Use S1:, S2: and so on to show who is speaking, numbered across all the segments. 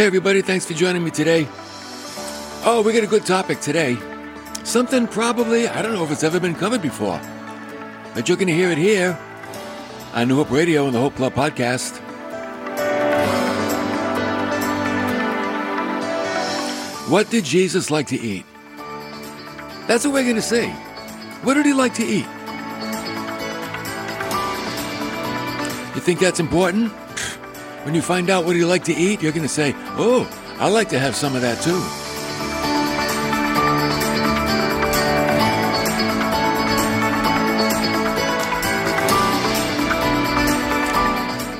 S1: Hey, everybody, thanks for joining me today. Oh, we got a good topic today. Something probably, I don't know if it's ever been covered before, but you're going to hear it here on New Hope Radio and the Hope Club podcast. What did Jesus like to eat? That's what we're going to see. What did he like to eat? You think that's important? When you find out what he liked to eat, you're going to say, Oh, I like to have some of that too.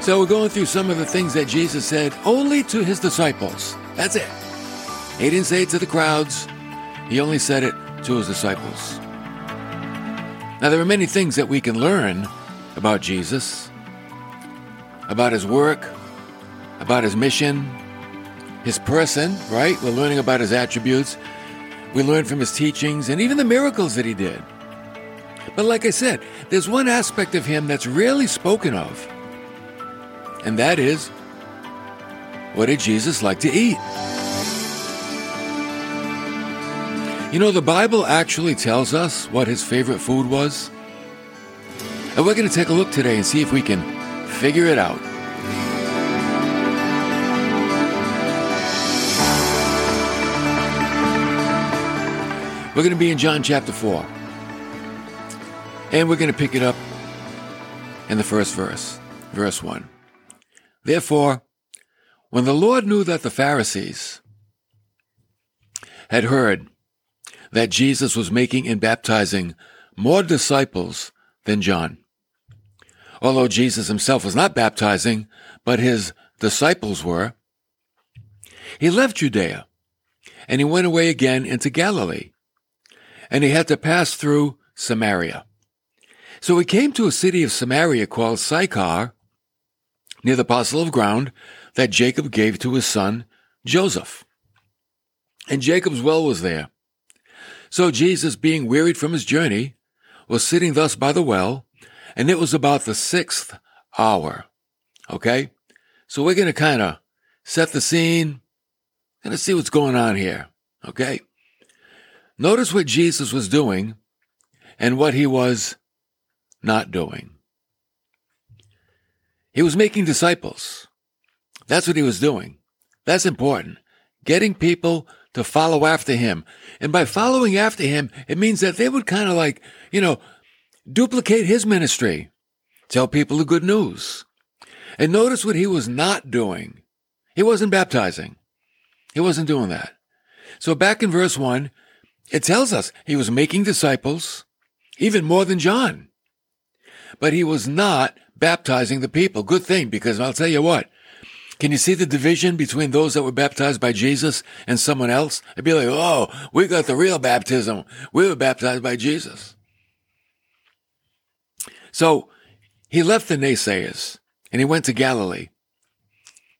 S1: So we're going through some of the things that Jesus said only to his disciples. That's it. He didn't say it to the crowds. He only said it to his disciples. Now, there are many things that we can learn about Jesus, about his work, about his mission, his person, right? We're learning about his attributes. We learn from his teachings and even the miracles that he did. But like I said, there's one aspect of him that's rarely spoken of and that is what did Jesus like to eat? You know, the Bible actually tells us what his favorite food was. And we're going to take a look today and see if we can figure it out. We're going to be in John chapter 4. And we're going to pick it up in the first verse, verse 1. Therefore, when the Lord knew that the Pharisees had heard that Jesus was making and baptizing more disciples than John, although Jesus himself was not baptizing, but his disciples were, he left Judea and he went away again into Galilee, and he had to pass through Samaria. So he came to a city of Samaria called Sychar, near the parcel of ground that Jacob gave to his son Joseph. And Jacob's well was there. So Jesus, being wearied from his journey, was sitting thus by the well, and it was about the sixth hour. Okay? So we're going to kind of set the scene, going to see what's going on here. Okay? Notice what Jesus was doing and what he was not doing. He was making disciples. That's what he was doing. That's important. Getting people to follow after him. And by following after him, it means that they would kind of like, you know, duplicate his ministry, tell people the good news. And notice what he was not doing. He wasn't baptizing. He wasn't doing that. So back in verse one, it tells us he was making disciples, even more than John. But he was not baptizing the people. Good thing, because I'll tell you what, can you see the division between those that were baptized by Jesus and someone else? It'd be like, oh, we got the real baptism. We were baptized by Jesus. So he left the naysayers and he went to Galilee.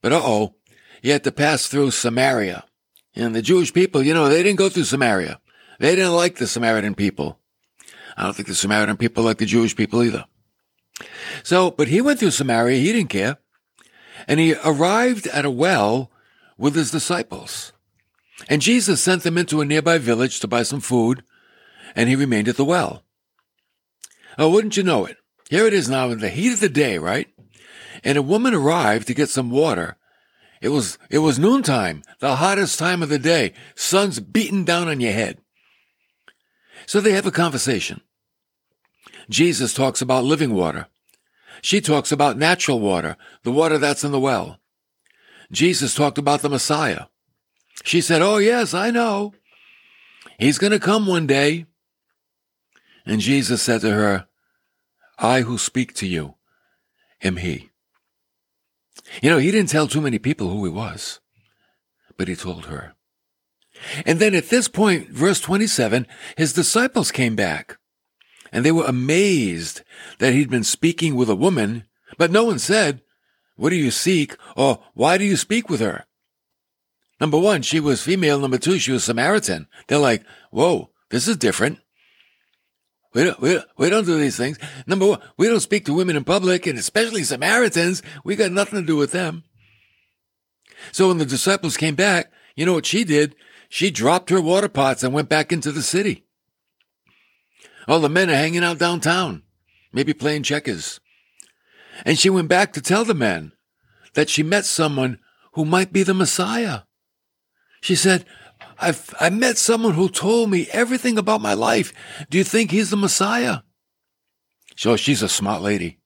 S1: But uh oh, he had to pass through Samaria. And the Jewish people, you know, they didn't go through Samaria. They didn't like the Samaritan people. I don't think the Samaritan people like the Jewish people either. So, but he went through Samaria. He didn't care. And he arrived at a well with his disciples. And Jesus sent them into a nearby village to buy some food, and he remained at the well. Oh, wouldn't you know it? Here it is now in the heat of the day, right? And a woman arrived to get some water. It was, it was noontime, the hottest time of the day. Sun's beating down on your head. So they have a conversation. Jesus talks about living water. She talks about natural water, the water that's in the well. Jesus talked about the Messiah. She said, Oh, yes, I know. He's going to come one day. And Jesus said to her, I who speak to you am he. You know, he didn't tell too many people who he was, but he told her. And then at this point, verse 27, his disciples came back and they were amazed that he'd been speaking with a woman, but no one said, What do you seek? or Why do you speak with her? Number one, she was female. Number two, she was Samaritan. They're like, Whoa, this is different. We don't, we, don't, we don't do these things. Number one, we don't speak to women in public, and especially Samaritans. We got nothing to do with them. So when the disciples came back, you know what she did? She dropped her water pots and went back into the city. All the men are hanging out downtown, maybe playing checkers. And she went back to tell the men that she met someone who might be the Messiah. She said, I've, I met someone who told me everything about my life. Do you think he's the Messiah? So she's a smart lady.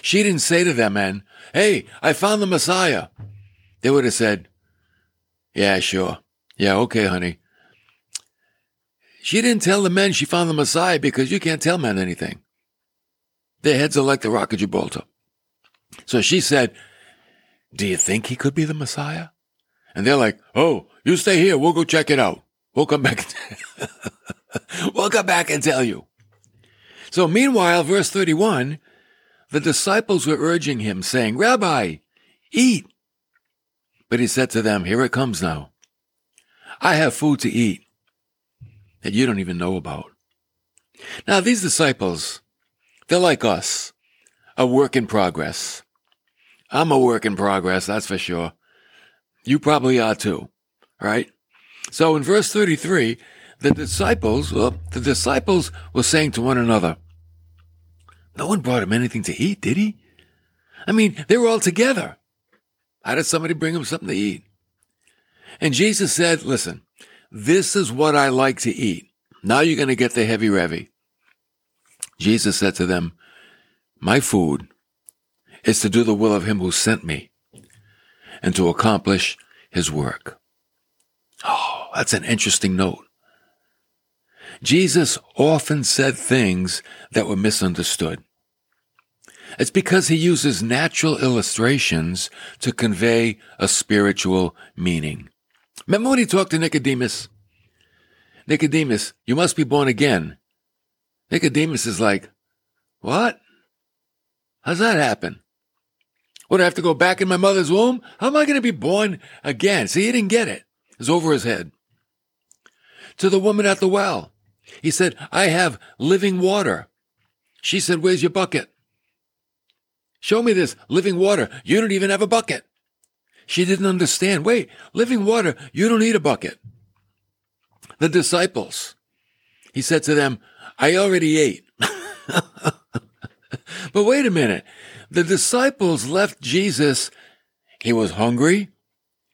S1: She didn't say to them men, Hey, I found the Messiah. They would have said, Yeah, sure. Yeah, okay, honey. She didn't tell the men she found the Messiah because you can't tell men anything. Their heads are like the Rock of Gibraltar. So she said, Do you think he could be the Messiah? And they're like, Oh, you stay here. We'll go check it out. We'll come back. we'll come back and tell you. So meanwhile, verse 31, the disciples were urging him, saying, Rabbi, eat. But he said to them, Here it comes now. I have food to eat that you don't even know about. Now, these disciples, they're like us, a work in progress. I'm a work in progress, that's for sure. You probably are too, right? So in verse 33, the disciples, well, the disciples were saying to one another, no one brought him anything to eat, did he? I mean, they were all together. How did somebody bring him something to eat? And Jesus said, listen, this is what I like to eat. Now you're going to get the heavy revy. Jesus said to them, my food is to do the will of him who sent me and to accomplish his work. Oh, that's an interesting note. Jesus often said things that were misunderstood. It's because he uses natural illustrations to convey a spiritual meaning. Remember when he talked to Nicodemus? Nicodemus, you must be born again. Nicodemus is like, what? How's that happen? Would I have to go back in my mother's womb? How am I going to be born again? See, he didn't get it. It was over his head. To the woman at the well, he said, I have living water. She said, Where's your bucket? Show me this living water. You don't even have a bucket. She didn't understand. Wait, living water, you don't need a bucket. The disciples, he said to them, I already ate. but wait a minute. The disciples left Jesus. He was hungry.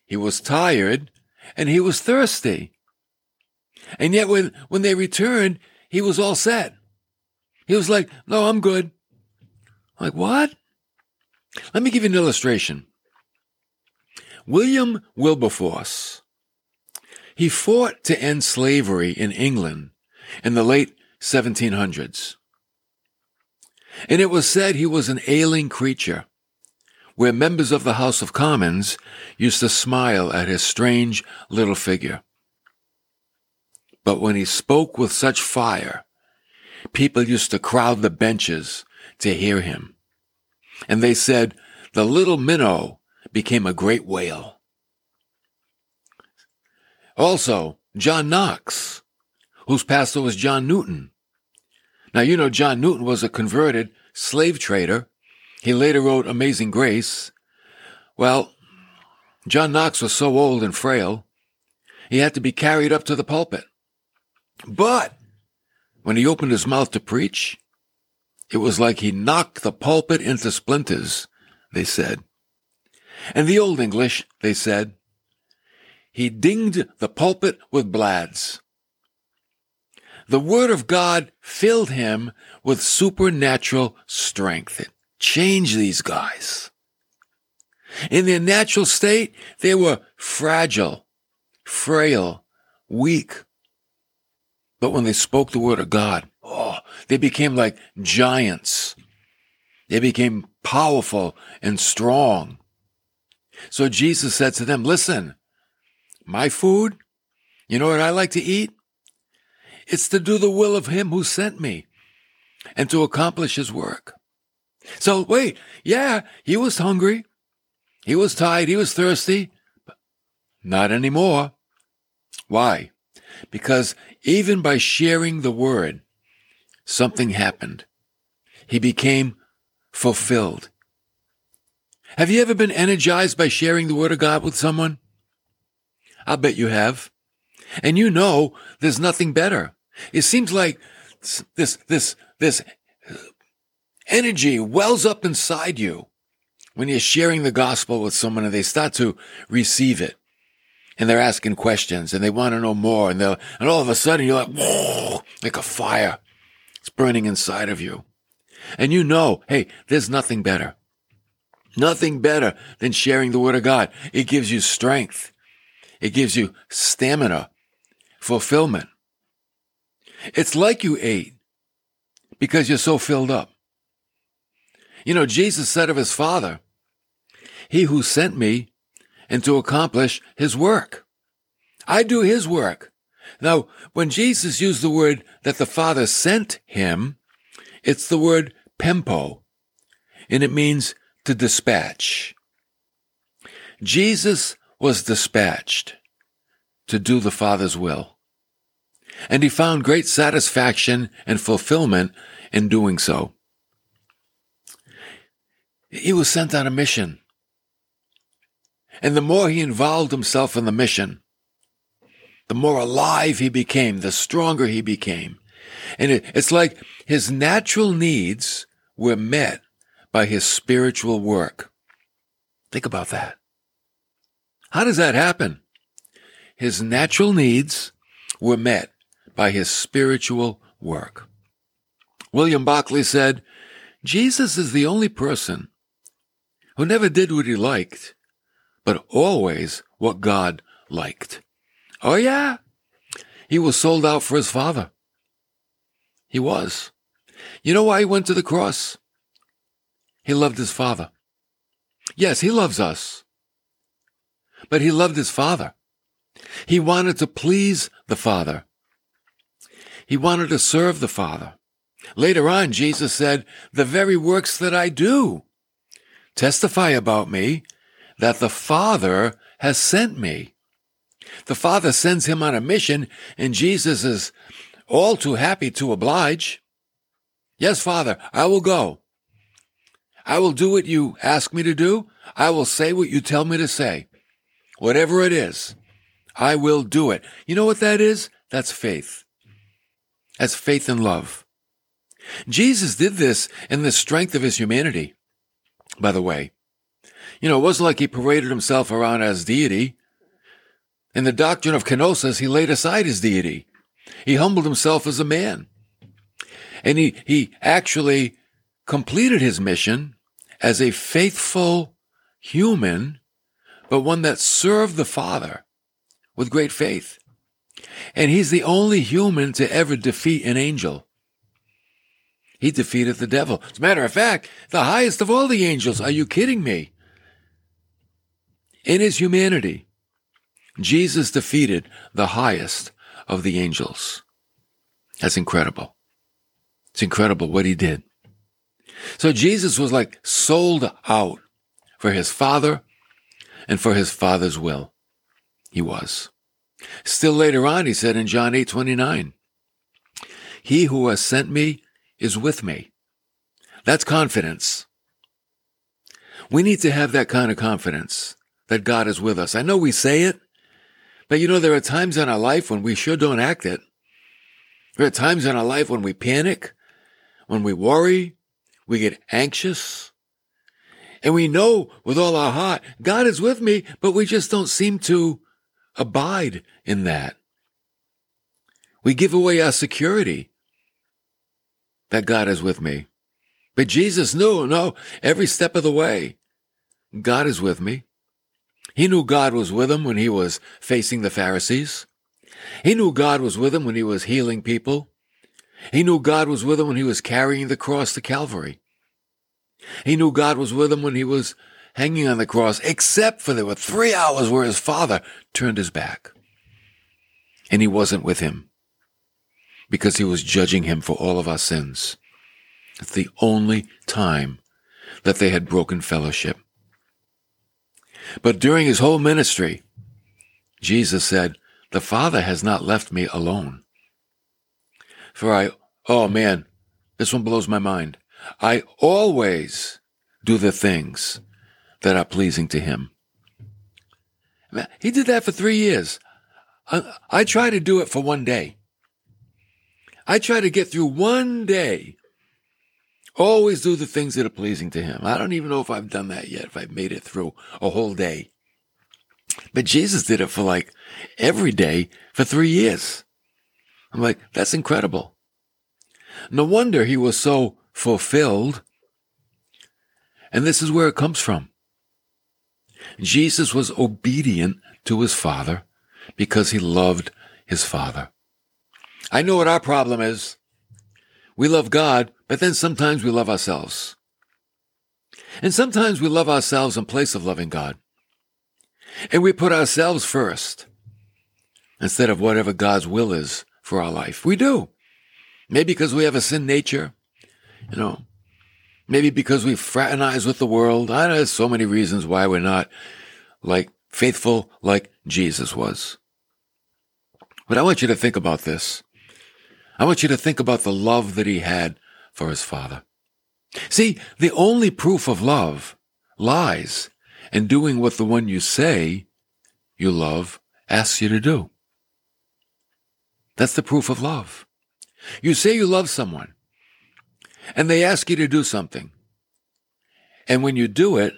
S1: He was tired and he was thirsty. And yet when, when they returned, he was all set. He was like, no, I'm good. I'm like, what? Let me give you an illustration. William Wilberforce, he fought to end slavery in England in the late 1700s. And it was said he was an ailing creature, where members of the House of Commons used to smile at his strange little figure. But when he spoke with such fire, people used to crowd the benches to hear him. And they said, the little minnow became a great whale. Also, John Knox, whose pastor was John Newton. Now, you know, John Newton was a converted slave trader. He later wrote Amazing Grace. Well, John Knox was so old and frail, he had to be carried up to the pulpit. But when he opened his mouth to preach, it was like he knocked the pulpit into splinters, they said. And the Old English, they said, he dinged the pulpit with blads. The word of God filled him with supernatural strength. It changed these guys. In their natural state, they were fragile, frail, weak, but when they spoke the word of God, oh, they became like giants. They became powerful and strong. So Jesus said to them, listen, my food, you know what I like to eat? It's to do the will of him who sent me and to accomplish his work. So wait, yeah, he was hungry. He was tired. He was thirsty. But not anymore. Why? Because even by sharing the word, something happened. He became fulfilled. Have you ever been energized by sharing the Word of God with someone? I'll bet you have. And you know there's nothing better. It seems like this, this, this energy wells up inside you when you're sharing the gospel with someone and they start to receive it and they're asking questions and they want to know more and they and all of a sudden you're like, whoa, like a fire. It's burning inside of you. And you know, hey, there's nothing better. Nothing better than sharing the word of God. It gives you strength. It gives you stamina, fulfillment. It's like you ate because you're so filled up. You know, Jesus said of his Father, He who sent me and to accomplish his work. I do his work. Now, when Jesus used the word that the Father sent him, it's the word pempo, and it means to dispatch. Jesus was dispatched to do the Father's will. And he found great satisfaction and fulfillment in doing so. He was sent on a mission. And the more he involved himself in the mission, the more alive he became, the stronger he became. And it, it's like his natural needs were met by his spiritual work. Think about that. How does that happen? His natural needs were met by his spiritual work. William Barclay said, Jesus is the only person who never did what he liked, but always what God liked. Oh yeah. He was sold out for his father. He was. You know why he went to the cross? He loved his father. Yes, he loves us. But he loved his father. He wanted to please the father. He wanted to serve the father. Later on, Jesus said, the very works that I do testify about me that the Father has sent me. The Father sends him on a mission, and Jesus is all too happy to oblige. Yes, Father, I will go. I will do what you ask me to do. I will say what you tell me to say. Whatever it is, I will do it. You know what that is? That's faith. That's faith and love. Jesus did this in the strength of his humanity by the way. You know, it wasn't like he paraded himself around as deity. In the doctrine of kenosis, he laid aside his deity. He humbled himself as a man. And he, he actually completed his mission as a faithful human, but one that served the Father with great faith. And he's the only human to ever defeat an angel. He defeated the devil. As a matter of fact, the highest of all the angels. Are you kidding me? In his humanity, Jesus defeated the highest of the angels. That's incredible. It's incredible what he did. So Jesus was like sold out for his father and for his father's will. He was. Still later on, he said in John 8, 29, He who has sent me is with me. That's confidence. We need to have that kind of confidence that God is with us. I know we say it, but you know, there are times in our life when we sure don't act it. There are times in our life when we panic, when we worry, we get anxious, and we know with all our heart, God is with me, but we just don't seem to abide in that. We give away our security that God is with me. But Jesus knew, no, every step of the way, God is with me. He knew God was with him when he was facing the Pharisees. He knew God was with him when he was healing people. He knew God was with him when he was carrying the cross to Calvary. He knew God was with him when he was hanging on the cross, except for there were three hours where his father turned his back. And he wasn't with him because he was judging him for all of our sins. It's the only time that they had broken fellowship. But during his whole ministry, Jesus said, the Father has not left me alone. For I, oh man, this one blows my mind. I always do the things that are pleasing to him. He did that for three years. I, I try to do it for one day. I try to get through one day. Always do the things that are pleasing to him. I don't even know if I've done that yet, if I've made it through a whole day. But Jesus did it for like every day for three years. I'm like, that's incredible. No wonder he was so fulfilled. And this is where it comes from. Jesus was obedient to his father because he loved his father. I know what our problem is. We love God, but then sometimes we love ourselves. And sometimes we love ourselves in place of loving God. And we put ourselves first instead of whatever God's will is for our life. We do. Maybe because we have a sin nature, you know, maybe because we fraternize with the world. I know there's so many reasons why we're not like faithful like Jesus was. But I want you to think about this. I want you to think about the love that he had for his father. See, the only proof of love lies in doing what the one you say you love asks you to do. That's the proof of love. You say you love someone, and they ask you to do something. And when you do it,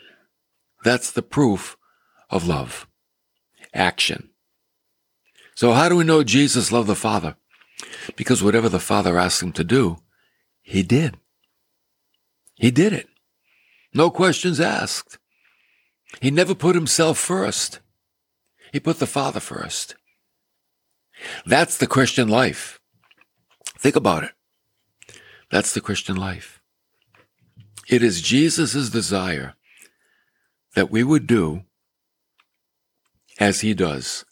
S1: that's the proof of love. Action. So how do we know Jesus loved the Father? Because whatever the Father asked him to do, he did. He did it. No questions asked. He never put himself first. He put the Father first. That's the Christian life. Think about it. That's the Christian life. It is Jesus' desire that we would do as he does.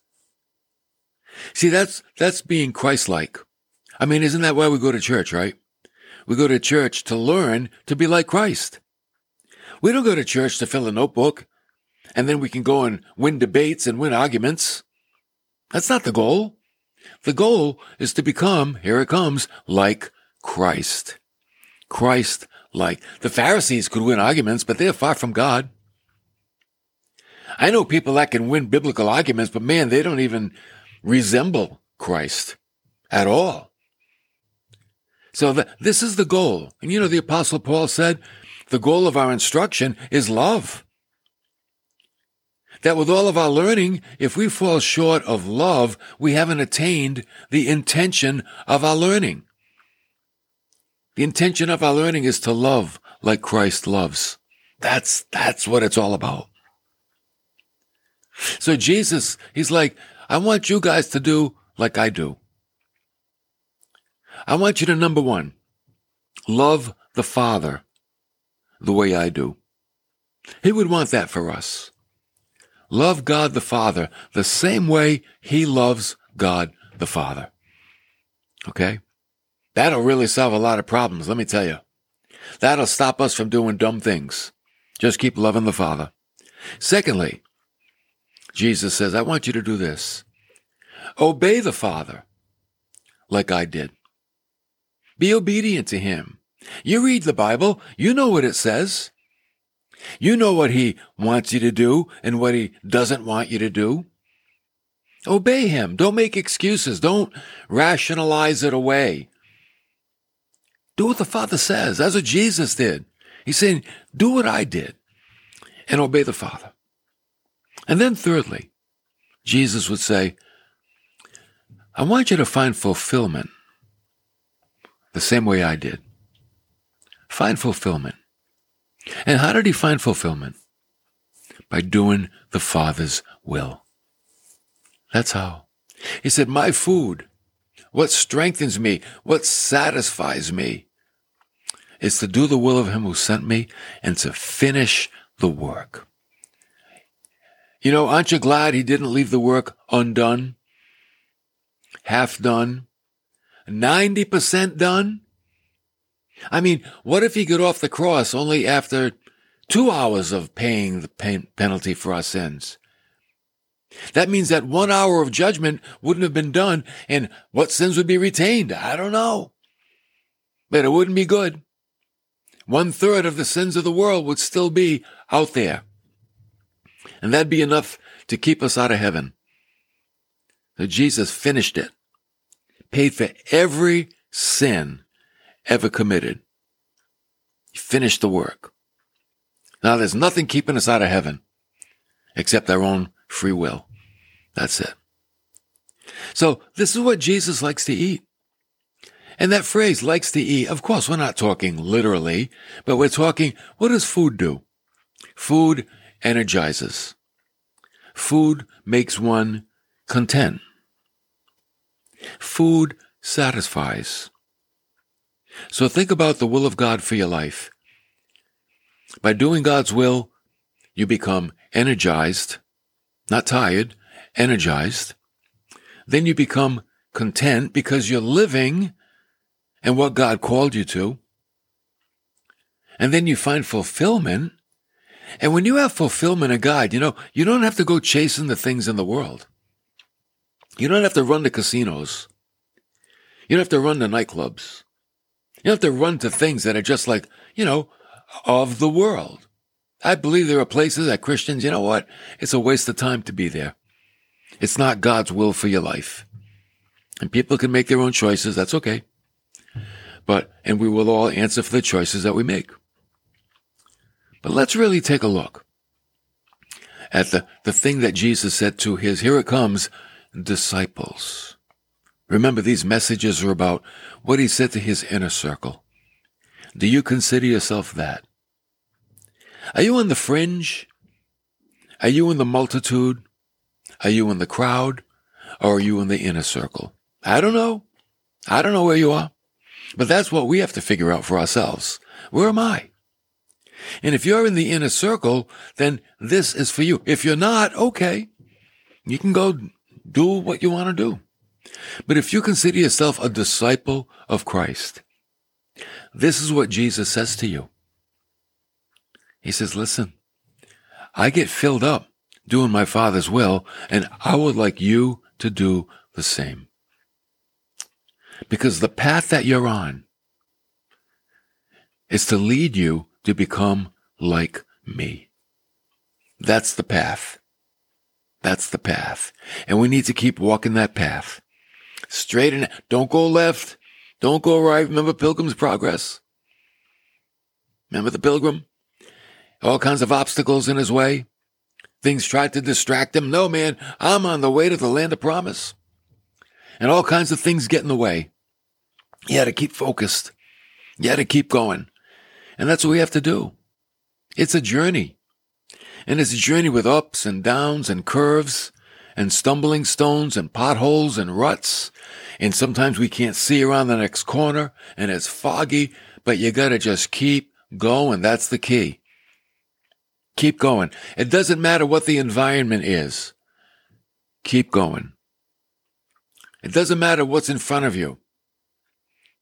S1: See, that's, that's being Christ-like. I mean, isn't that why we go to church, right? We go to church to learn to be like Christ. We don't go to church to fill a notebook and then we can go and win debates and win arguments. That's not the goal. The goal is to become, here it comes, like Christ. Christ like. The Pharisees could win arguments, but they're far from God. I know people that can win biblical arguments, but man, they don't even resemble Christ at all. So the, this is the goal. And you know, the apostle Paul said, the goal of our instruction is love. That with all of our learning, if we fall short of love, we haven't attained the intention of our learning. The intention of our learning is to love like Christ loves. That's, that's what it's all about. So Jesus, he's like, I want you guys to do like I do. I want you to, number one, love the Father the way I do. He would want that for us. Love God the Father the same way he loves God the Father. Okay? That'll really solve a lot of problems, let me tell you. That'll stop us from doing dumb things. Just keep loving the Father. Secondly, Jesus says, I want you to do this. Obey the Father like I did. Be obedient to Him. You read the Bible, you know what it says. You know what He wants you to do and what He doesn't want you to do. Obey Him. Don't make excuses. Don't rationalize it away. Do what the Father says. That's what Jesus did. He's saying, do what I did and obey the Father. And then thirdly, Jesus would say, I want you to find fulfillment the same way I did. Find fulfillment. And how did he find fulfillment? By doing the Father's will. That's how. He said, My food, what strengthens me, what satisfies me, is to do the will of Him who sent me and to finish the work. You know, aren't you glad he didn't leave the work undone? Half done? 90% done? I mean, what if he got off the cross only after two hours of paying the pen- penalty for our sins? That means that one hour of judgment wouldn't have been done, and what sins would be retained? I don't know. But it wouldn't be good. One third of the sins of the world would still be out there. And that'd be enough to keep us out of heaven. So Jesus finished it, paid for every sin ever committed. He finished the work. Now there's nothing keeping us out of heaven except our own free will. That's it. So this is what Jesus likes to eat. And that phrase likes to eat, of course, we're not talking literally, but we're talking, what does food do? Food energizes. Food makes one content. Food satisfies. So think about the will of God for your life. By doing God's will, you become energized, not tired, energized. Then you become content because you're living and what God called you to. And then you find fulfillment. And when you have fulfillment in God, you know, you don't have to go chasing the things in the world. You don't have to run to casinos. You don't have to run to nightclubs. You don't have to run to things that are just like, you know, of the world. I believe there are places that Christians, you know what? It's a waste of time to be there. It's not God's will for your life. And people can make their own choices. That's okay. But, and we will all answer for the choices that we make. But let's really take a look at the, the thing that Jesus said to his, here it comes, disciples. Remember, these messages are about what he said to his inner circle. Do you consider yourself that? Are you on the fringe? Are you in the multitude? Are you in the crowd? Or are you in the inner circle? I don't know. I don't know where you are. But that's what we have to figure out for ourselves. Where am I? And if you're in the inner circle, then this is for you. If you're not, okay. You can go do what you want to do. But if you consider yourself a disciple of Christ, this is what Jesus says to you. He says, listen, I get filled up doing my Father's will, and I would like you to do the same. Because the path that you're on is to lead you to become like me. That's the path. That's the path. And we need to keep walking that path. Straight and don't go left. Don't go right. Remember Pilgrim's Progress. Remember the pilgrim? All kinds of obstacles in his way. Things tried to distract him. No, man, I'm on the way to the land of promise. And all kinds of things get in the way. You had to keep focused. You had to keep going. And that's what we have to do. It's a journey. And it's a journey with ups and downs and curves and stumbling stones and potholes and ruts. And sometimes we can't see around the next corner and it's foggy, but you gotta just keep going. That's the key. Keep going. It doesn't matter what the environment is. Keep going. It doesn't matter what's in front of you.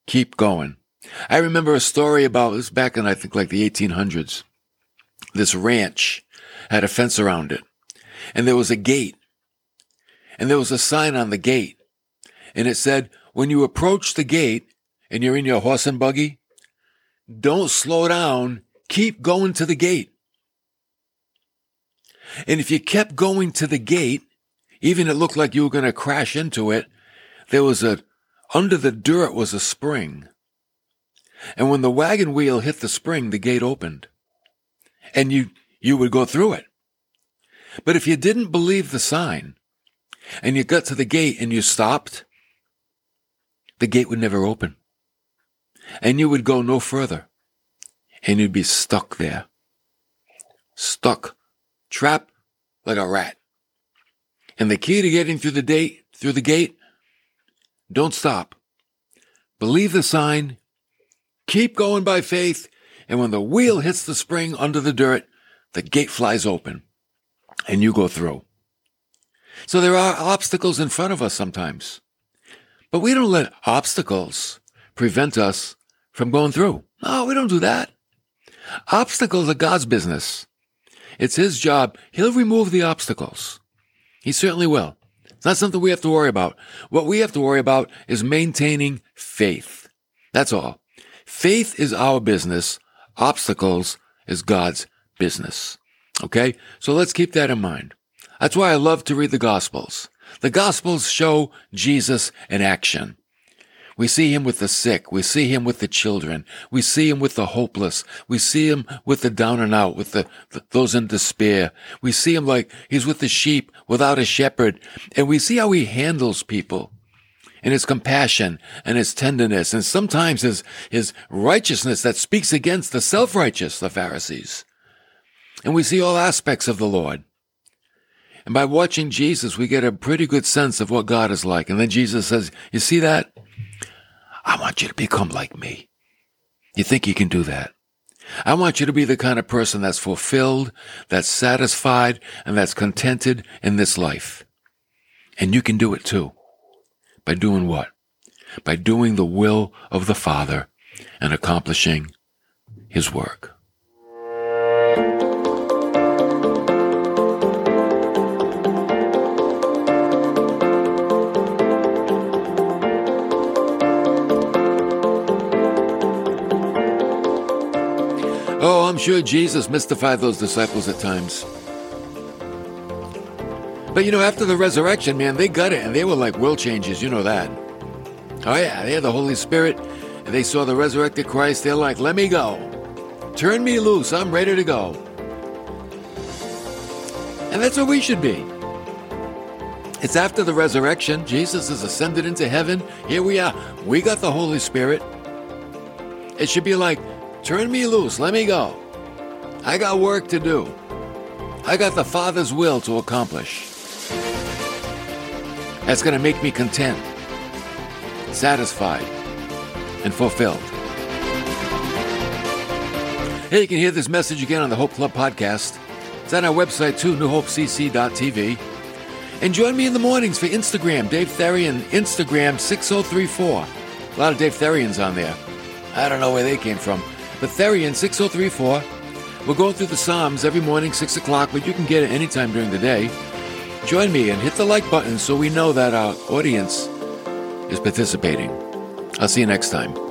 S1: Keep going. I remember a story about this back in, I think, like the 1800s. This ranch had a fence around it and there was a gate and there was a sign on the gate and it said, when you approach the gate and you're in your horse and buggy, don't slow down. Keep going to the gate. And if you kept going to the gate, even it looked like you were going to crash into it, there was a, under the dirt was a spring. And when the wagon wheel hit the spring, the gate opened. And you, you would go through it. But if you didn't believe the sign and you got to the gate and you stopped, the gate would never open. And you would go no further. And you'd be stuck there. Stuck. Trapped like a rat. And the key to getting through the gate, through the gate, don't stop. Believe the sign. Keep going by faith. And when the wheel hits the spring under the dirt, the gate flies open and you go through. So there are obstacles in front of us sometimes, but we don't let obstacles prevent us from going through. No, we don't do that. Obstacles are God's business. It's His job. He'll remove the obstacles. He certainly will. It's not something we have to worry about. What we have to worry about is maintaining faith. That's all. Faith is our business. Obstacles is God's business. Okay? So let's keep that in mind. That's why I love to read the Gospels. The Gospels show Jesus in action. We see him with the sick. We see him with the children. We see him with the hopeless. We see him with the down and out, with the, the, those in despair. We see him like he's with the sheep without a shepherd. And we see how he handles people and his compassion and his tenderness and sometimes his, his righteousness that speaks against the self-righteous, the Pharisees. And we see all aspects of the Lord. And by watching Jesus, we get a pretty good sense of what God is like. And then Jesus says, you see that? I want you to become like me. You think you can do that? I want you to be the kind of person that's fulfilled, that's satisfied, and that's contented in this life. And you can do it too. By doing what? By doing the will of the Father and accomplishing His work. Oh, I'm sure Jesus mystified those disciples at times. But you know, after the resurrection, man, they got it and they were like world changers. You know that. Oh, yeah, they had the Holy Spirit and they saw the resurrected Christ. They're like, let me go. Turn me loose. I'm ready to go. And that's what we should be. It's after the resurrection. Jesus has ascended into heaven. Here we are. We got the Holy Spirit. It should be like, turn me loose. Let me go. I got work to do. I got the Father's will to accomplish. That's going to make me content, satisfied, and fulfilled. Hey, you can hear this message again on the Hope Club podcast. It's on our website too, newhopecc.tv. And join me in the mornings for Instagram, Dave Therian, Instagram 6034. A lot of Dave Therians on there. I don't know where they came from. But Therian 6034. We're going through the Psalms every morning, 6 o'clock, but you can get it anytime during the day. Join me and hit the like button so we know that our audience is participating. I'll see you next time.